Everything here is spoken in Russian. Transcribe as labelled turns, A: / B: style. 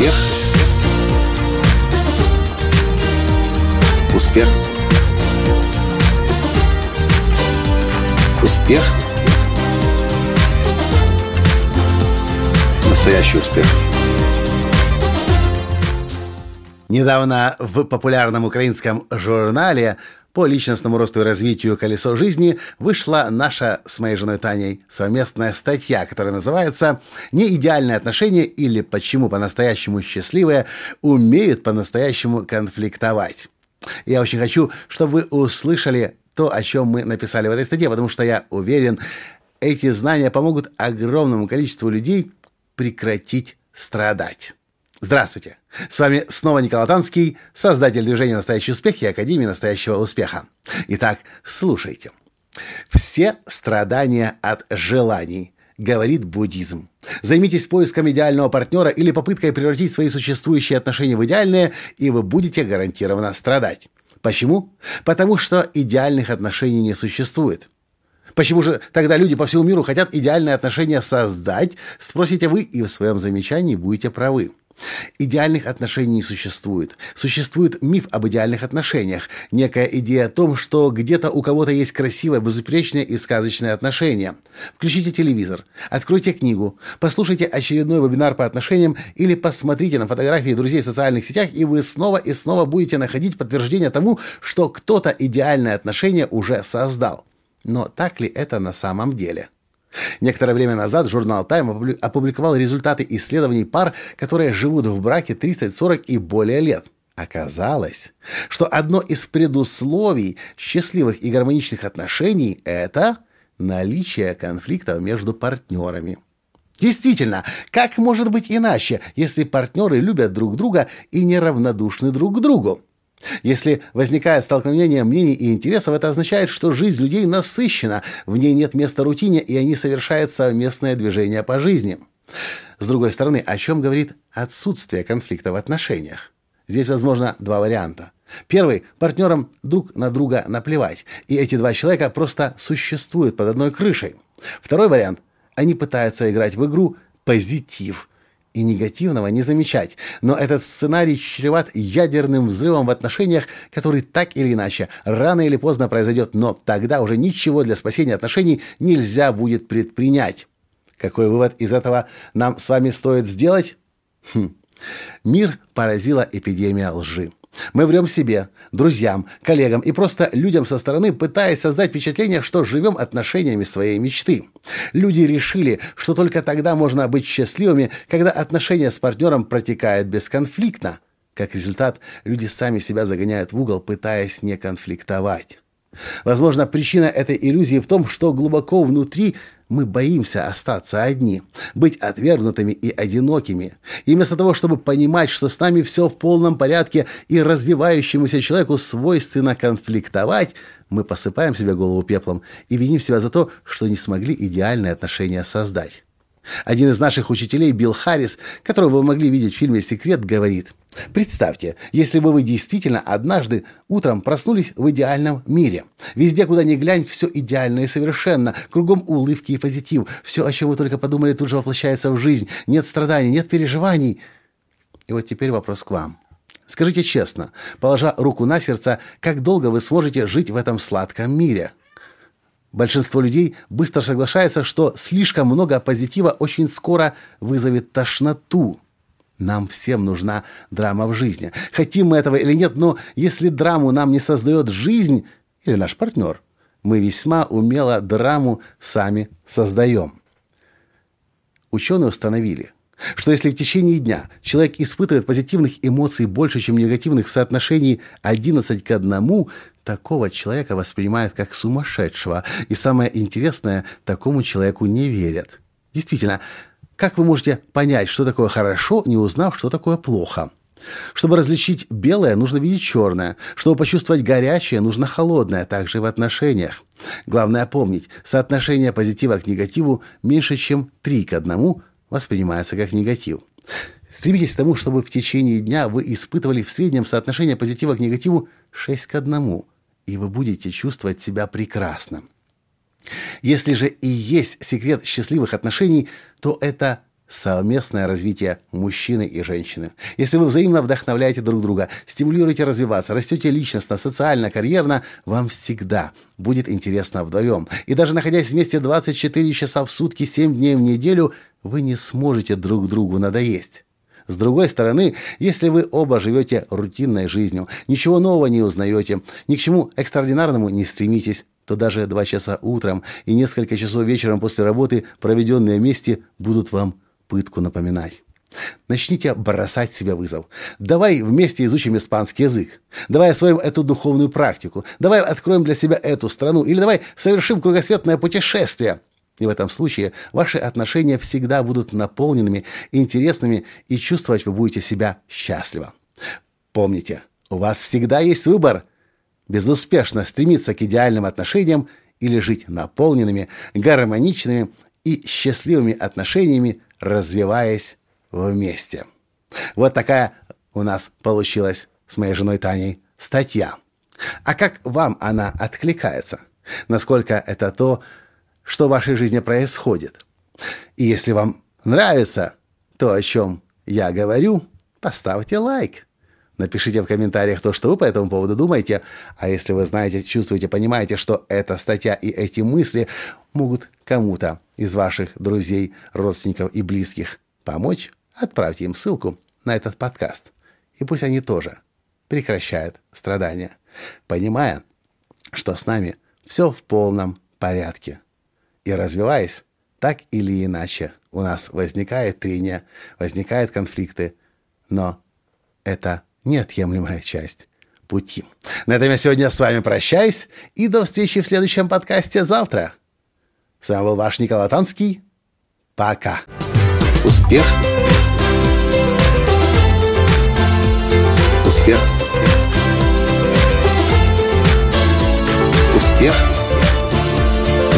A: Успех. Успех. Успех. Настоящий успех.
B: Недавно в популярном украинском журнале по личностному росту и развитию «Колесо жизни» вышла наша с моей женой Таней совместная статья, которая называется «Неидеальные отношения или почему по-настоящему счастливые умеют по-настоящему конфликтовать». Я очень хочу, чтобы вы услышали то, о чем мы написали в этой статье, потому что я уверен, эти знания помогут огромному количеству людей прекратить страдать. Здравствуйте! С вами снова Николай Танский, создатель движения «Настоящий успех» и Академии «Настоящего успеха». Итак, слушайте. Все страдания от желаний, говорит буддизм. Займитесь поиском идеального партнера или попыткой превратить свои существующие отношения в идеальные, и вы будете гарантированно страдать. Почему? Потому что идеальных отношений не существует. Почему же тогда люди по всему миру хотят идеальные отношения создать? Спросите вы, и в своем замечании будете правы. Идеальных отношений не существует. Существует миф об идеальных отношениях, некая идея о том, что где-то у кого-то есть красивое, безупречное и сказочное отношение. Включите телевизор, откройте книгу, послушайте очередной вебинар по отношениям или посмотрите на фотографии друзей в социальных сетях, и вы снова и снова будете находить подтверждение тому, что кто-то идеальное отношение уже создал. Но так ли это на самом деле? Некоторое время назад журнал Time опубликовал результаты исследований пар, которые живут в браке 30, 40 и более лет. Оказалось, что одно из предусловий счастливых и гармоничных отношений – это наличие конфликтов между партнерами. Действительно, как может быть иначе, если партнеры любят друг друга и неравнодушны друг к другу? Если возникает столкновение мнений и интересов, это означает, что жизнь людей насыщена, в ней нет места рутине, и они совершают совместное движение по жизни. С другой стороны, о чем говорит отсутствие конфликта в отношениях? Здесь возможно два варианта. Первый – партнерам друг на друга наплевать, и эти два человека просто существуют под одной крышей. Второй вариант – они пытаются играть в игру «позитив», и негативного не замечать. Но этот сценарий чреват ядерным взрывом в отношениях, который так или иначе рано или поздно произойдет, но тогда уже ничего для спасения отношений нельзя будет предпринять. Какой вывод из этого нам с вами стоит сделать? Хм. Мир поразила эпидемия лжи. Мы врем себе, друзьям, коллегам и просто людям со стороны, пытаясь создать впечатление, что живем отношениями своей мечты. Люди решили, что только тогда можно быть счастливыми, когда отношения с партнером протекают бесконфликтно. Как результат, люди сами себя загоняют в угол, пытаясь не конфликтовать. Возможно, причина этой иллюзии в том, что глубоко внутри мы боимся остаться одни, быть отвергнутыми и одинокими. И вместо того, чтобы понимать, что с нами все в полном порядке и развивающемуся человеку свойственно конфликтовать, мы посыпаем себе голову пеплом и виним себя за то, что не смогли идеальные отношения создать. Один из наших учителей, Билл Харрис, которого вы могли видеть в фильме «Секрет», говорит, «Представьте, если бы вы действительно однажды утром проснулись в идеальном мире. Везде, куда ни глянь, все идеально и совершенно. Кругом улыбки и позитив. Все, о чем вы только подумали, тут же воплощается в жизнь. Нет страданий, нет переживаний». И вот теперь вопрос к вам. Скажите честно, положа руку на сердце, как долго вы сможете жить в этом сладком мире – Большинство людей быстро соглашается, что слишком много позитива очень скоро вызовет тошноту. Нам всем нужна драма в жизни. Хотим мы этого или нет, но если драму нам не создает жизнь или наш партнер, мы весьма умело драму сами создаем. Ученые установили – что если в течение дня человек испытывает позитивных эмоций больше, чем негативных в соотношении 11 к 1, такого человека воспринимают как сумасшедшего. И самое интересное, такому человеку не верят. Действительно, как вы можете понять, что такое хорошо, не узнав, что такое плохо? Чтобы различить белое, нужно видеть черное. Чтобы почувствовать горячее, нужно холодное, также в отношениях. Главное помнить, соотношение позитива к негативу меньше, чем 3 к 1, воспринимается как негатив. Стремитесь к тому, чтобы в течение дня вы испытывали в среднем соотношение позитива к негативу 6 к 1, и вы будете чувствовать себя прекрасно. Если же и есть секрет счастливых отношений, то это совместное развитие мужчины и женщины. Если вы взаимно вдохновляете друг друга, стимулируете развиваться, растете личностно, социально, карьерно, вам всегда будет интересно вдвоем. И даже находясь вместе 24 часа в сутки, 7 дней в неделю, вы не сможете друг другу надоесть. С другой стороны, если вы оба живете рутинной жизнью, ничего нового не узнаете, ни к чему экстраординарному не стремитесь, то даже два часа утром и несколько часов вечером после работы, проведенные вместе, будут вам пытку напоминать. Начните бросать себе вызов. Давай вместе изучим испанский язык. Давай освоим эту духовную практику. Давай откроем для себя эту страну. Или давай совершим кругосветное путешествие. И в этом случае ваши отношения всегда будут наполненными, интересными, и чувствовать вы будете себя счастливо. Помните, у вас всегда есть выбор. Безуспешно стремиться к идеальным отношениям или жить наполненными, гармоничными и счастливыми отношениями, развиваясь вместе. Вот такая у нас получилась с моей женой Таней статья. А как вам она откликается? Насколько это то, что в вашей жизни происходит? И если вам нравится то, о чем я говорю, поставьте лайк. Напишите в комментариях то, что вы по этому поводу думаете. А если вы знаете, чувствуете, понимаете, что эта статья и эти мысли могут кому-то из ваших друзей, родственников и близких помочь, отправьте им ссылку на этот подкаст. И пусть они тоже прекращают страдания, понимая, что с нами все в полном порядке. И развиваясь, так или иначе, у нас возникает трение, возникают конфликты, но это неотъемлемая часть пути. На этом я сегодня с вами прощаюсь и до встречи в следующем подкасте завтра. С вами был ваш Николай Танский. Пока.
A: Успех. Успех. Успех.